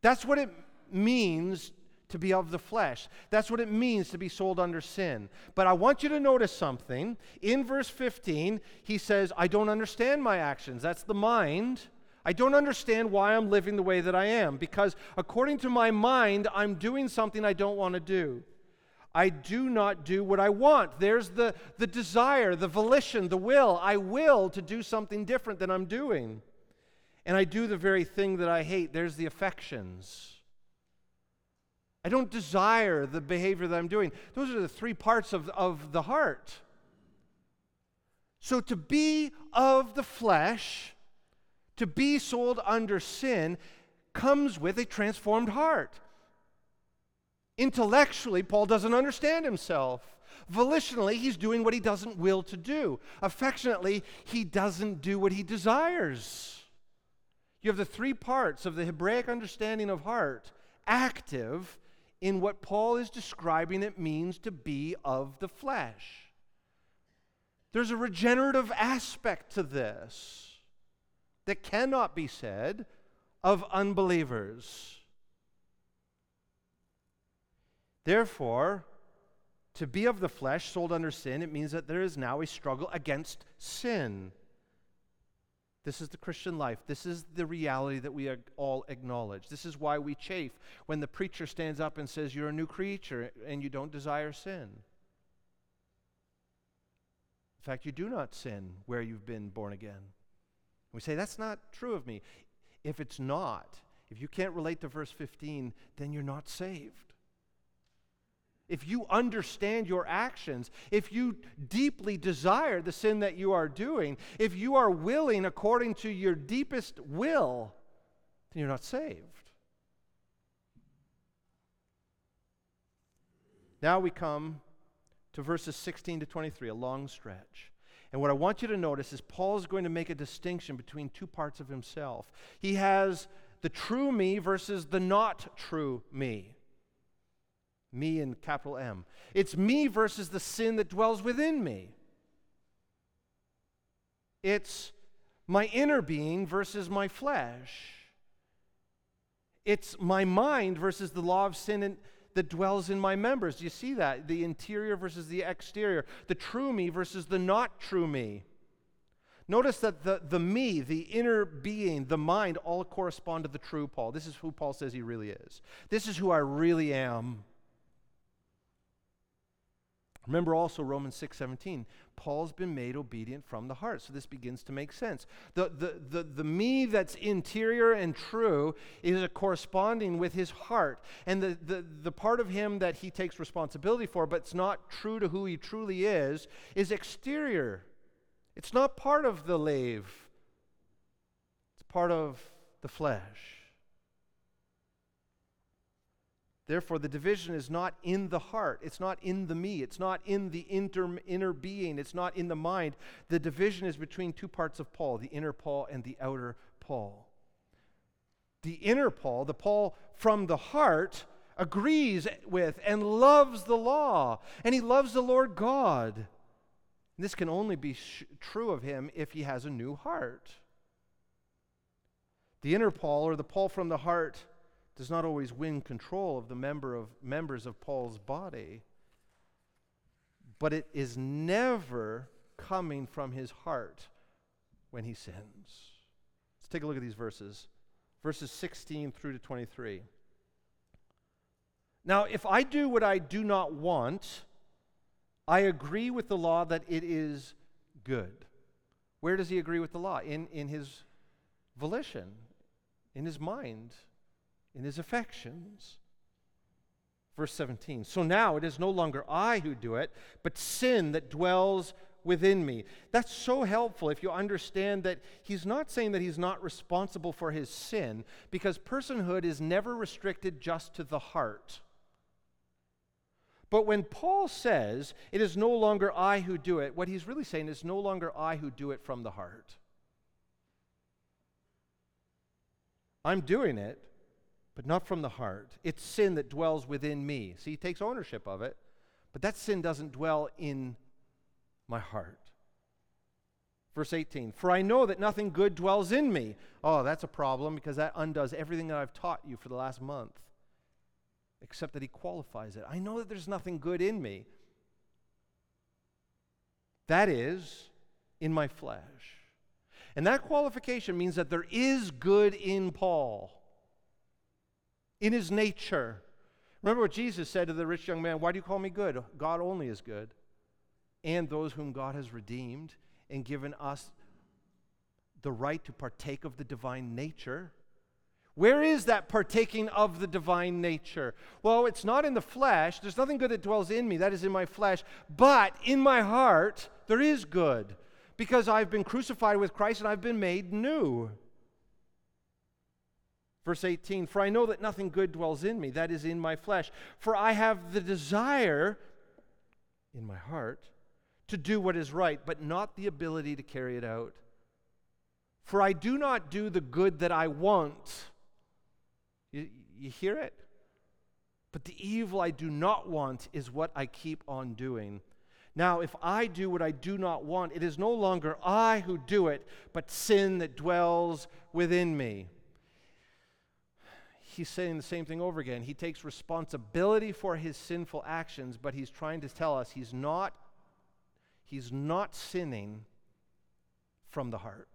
That's what it means to be of the flesh. That's what it means to be sold under sin. But I want you to notice something. In verse 15, he says, I don't understand my actions. That's the mind. I don't understand why I'm living the way that I am because according to my mind, I'm doing something I don't want to do. I do not do what I want. There's the, the desire, the volition, the will. I will to do something different than I'm doing. And I do the very thing that I hate. There's the affections. I don't desire the behavior that I'm doing. Those are the three parts of, of the heart. So to be of the flesh, to be sold under sin, comes with a transformed heart. Intellectually, Paul doesn't understand himself. Volitionally, he's doing what he doesn't will to do. Affectionately, he doesn't do what he desires. You have the three parts of the Hebraic understanding of heart active in what Paul is describing it means to be of the flesh. There's a regenerative aspect to this that cannot be said of unbelievers. Therefore, to be of the flesh, sold under sin, it means that there is now a struggle against sin. This is the Christian life. This is the reality that we all acknowledge. This is why we chafe when the preacher stands up and says, You're a new creature and you don't desire sin. In fact, you do not sin where you've been born again. We say, That's not true of me. If it's not, if you can't relate to verse 15, then you're not saved if you understand your actions, if you deeply desire the sin that you are doing, if you are willing according to your deepest will, then you're not saved. Now we come to verses 16 to 23, a long stretch. And what I want you to notice is Paul is going to make a distinction between two parts of himself. He has the true me versus the not true me. Me in capital M. It's me versus the sin that dwells within me. It's my inner being versus my flesh. It's my mind versus the law of sin in, that dwells in my members. Do you see that? The interior versus the exterior. The true me versus the not true me. Notice that the, the me, the inner being, the mind, all correspond to the true Paul. This is who Paul says he really is. This is who I really am. Remember also Romans 6:17. Paul's been made obedient from the heart. So this begins to make sense. The, the, the, the me that's interior and true is corresponding with his heart. And the, the, the part of him that he takes responsibility for, but it's not true to who he truly is, is exterior. It's not part of the lave. It's part of the flesh. Therefore, the division is not in the heart. It's not in the me. It's not in the inter, inner being. It's not in the mind. The division is between two parts of Paul the inner Paul and the outer Paul. The inner Paul, the Paul from the heart, agrees with, and loves the law, and he loves the Lord God. And this can only be sh- true of him if he has a new heart. The inner Paul, or the Paul from the heart, does not always win control of the member of, members of Paul's body, but it is never coming from his heart when he sins. Let's take a look at these verses, verses 16 through to 23. Now, if I do what I do not want, I agree with the law that it is good. Where does he agree with the law? In, in his volition, in his mind, in his affections. Verse 17 So now it is no longer I who do it, but sin that dwells within me. That's so helpful if you understand that he's not saying that he's not responsible for his sin, because personhood is never restricted just to the heart. But when Paul says, it is no longer I who do it, what he's really saying is no longer I who do it from the heart. I'm doing it, but not from the heart. It's sin that dwells within me. See, he takes ownership of it, but that sin doesn't dwell in my heart. Verse 18, for I know that nothing good dwells in me. Oh, that's a problem because that undoes everything that I've taught you for the last month except that he qualifies it. I know that there's nothing good in me. That is, in my flesh. And that qualification means that there is good in Paul, in his nature. Remember what Jesus said to the rich young man Why do you call me good? God only is good. And those whom God has redeemed and given us the right to partake of the divine nature. Where is that partaking of the divine nature? Well, it's not in the flesh. There's nothing good that dwells in me, that is in my flesh. But in my heart, there is good because I've been crucified with Christ and I've been made new. Verse 18 For I know that nothing good dwells in me, that is in my flesh. For I have the desire in my heart to do what is right, but not the ability to carry it out. For I do not do the good that I want you, you hear it? But the evil I do not want is what I keep on doing. Now, if I do what I do not want, it is no longer I who do it, but sin that dwells within me. He's saying the same thing over again. He takes responsibility for his sinful actions, but he's trying to tell us he's not he's not sinning from the heart.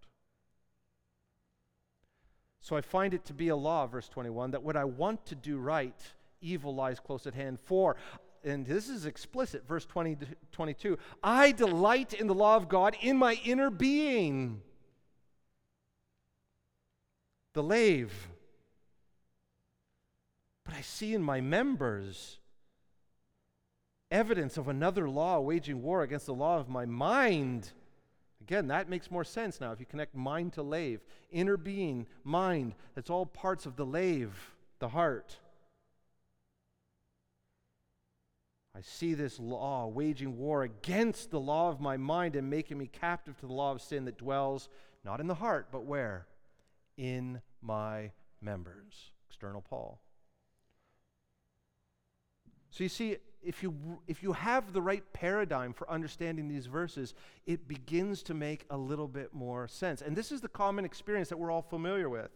So I find it to be a law, verse 21, that what I want to do right, evil lies close at hand. For, and this is explicit, verse 20 22, I delight in the law of God in my inner being. The lave. But I see in my members evidence of another law waging war against the law of my mind. Again, that makes more sense now if you connect mind to lave. Inner being, mind, that's all parts of the lave, the heart. I see this law waging war against the law of my mind and making me captive to the law of sin that dwells not in the heart, but where? In my members. External Paul. So you see, if you, if you have the right paradigm for understanding these verses, it begins to make a little bit more sense. And this is the common experience that we're all familiar with.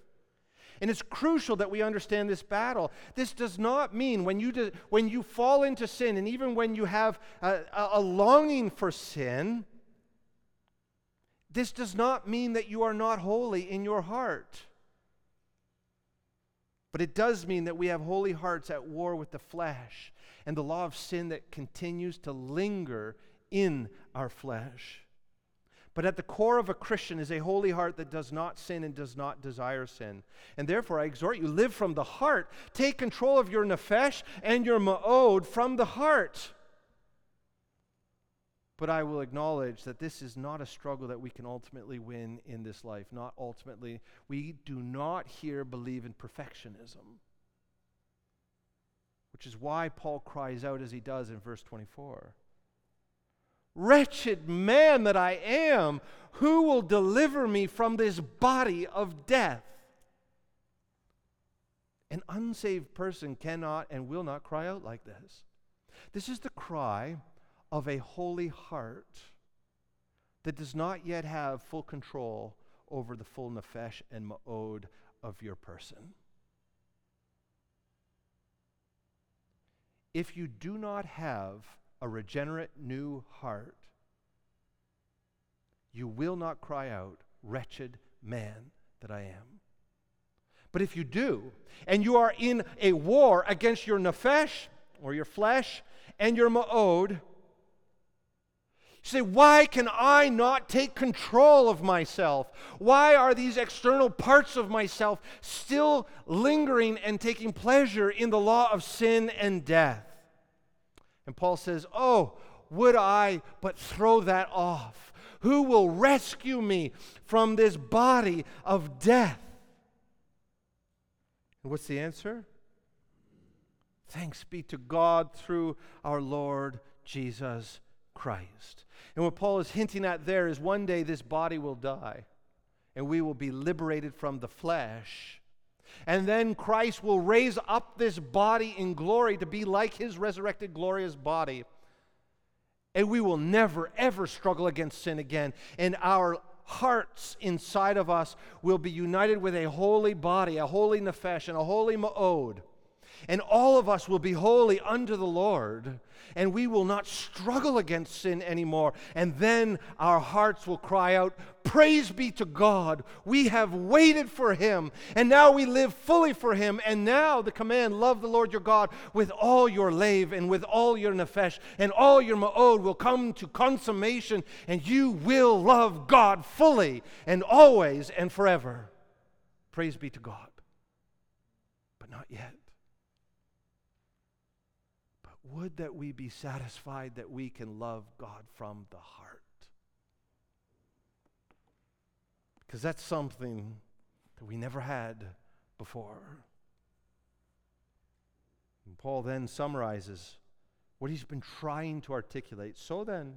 And it's crucial that we understand this battle. This does not mean when you, do, when you fall into sin, and even when you have a, a longing for sin, this does not mean that you are not holy in your heart. But it does mean that we have holy hearts at war with the flesh and the law of sin that continues to linger in our flesh. But at the core of a Christian is a holy heart that does not sin and does not desire sin. And therefore, I exhort you live from the heart. Take control of your nephesh and your ma'od from the heart. But I will acknowledge that this is not a struggle that we can ultimately win in this life. Not ultimately. We do not here believe in perfectionism which is why Paul cries out as he does in verse 24 Wretched man that I am, who will deliver me from this body of death? An unsaved person cannot and will not cry out like this. This is the cry of a holy heart that does not yet have full control over the full nefesh and ma'od of your person. If you do not have a regenerate new heart, you will not cry out, Wretched man that I am. But if you do, and you are in a war against your nefesh, or your flesh, and your ma'od, say, why can I not take control of myself? Why are these external parts of myself still lingering and taking pleasure in the law of sin and death? And Paul says, Oh, would I but throw that off? Who will rescue me from this body of death? And what's the answer? Thanks be to God through our Lord Jesus Christ. And what Paul is hinting at there is one day this body will die and we will be liberated from the flesh. And then Christ will raise up this body in glory to be like his resurrected, glorious body. And we will never, ever struggle against sin again. And our hearts inside of us will be united with a holy body, a holy nefesh, and a holy ma'od. And all of us will be holy unto the Lord, and we will not struggle against sin anymore. And then our hearts will cry out, Praise be to God. We have waited for him, and now we live fully for him. And now the command, Love the Lord your God with all your lev and with all your nefesh, and all your ma'od will come to consummation, and you will love God fully and always and forever. Praise be to God. But not yet. Would that we be satisfied that we can love God from the heart. Because that's something that we never had before. And Paul then summarizes what he's been trying to articulate. So then,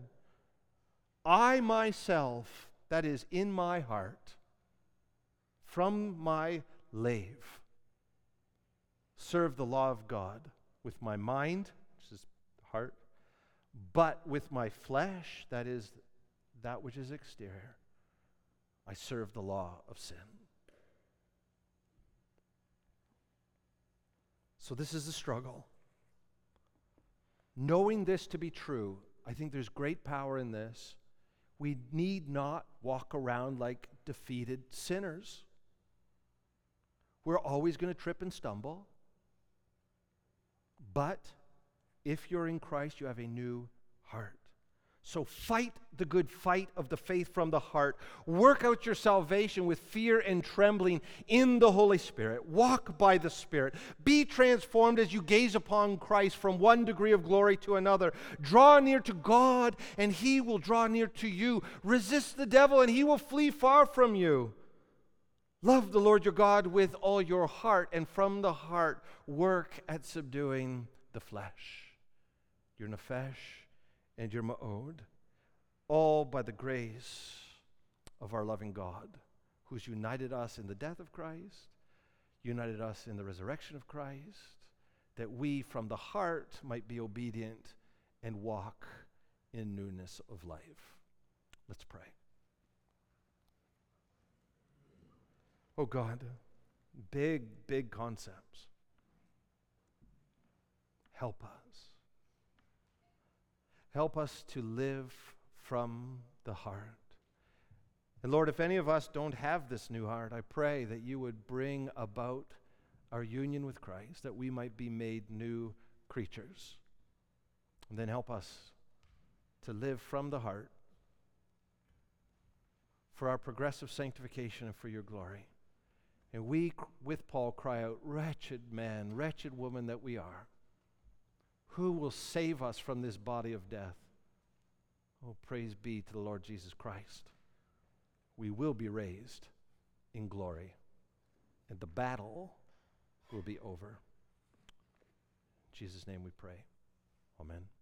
I myself, that is in my heart, from my lev, serve the law of God with my mind heart, but with my flesh, that is that which is exterior, I serve the law of sin. So, this is the struggle. Knowing this to be true, I think there's great power in this. We need not walk around like defeated sinners. We're always going to trip and stumble. But if you're in Christ, you have a new heart. So fight the good fight of the faith from the heart. Work out your salvation with fear and trembling in the Holy Spirit. Walk by the Spirit. Be transformed as you gaze upon Christ from one degree of glory to another. Draw near to God, and He will draw near to you. Resist the devil, and He will flee far from you. Love the Lord your God with all your heart, and from the heart, work at subduing the flesh your nefesh, and your ma'od, all by the grace of our loving God, who's united us in the death of Christ, united us in the resurrection of Christ, that we from the heart might be obedient and walk in newness of life. Let's pray. Oh God, big, big concepts. Help us. Help us to live from the heart. And Lord, if any of us don't have this new heart, I pray that you would bring about our union with Christ, that we might be made new creatures. And then help us to live from the heart for our progressive sanctification and for your glory. And we, with Paul, cry out, Wretched man, wretched woman that we are. Who will save us from this body of death? Oh, praise be to the Lord Jesus Christ. We will be raised in glory, and the battle will be over. In Jesus' name we pray. Amen.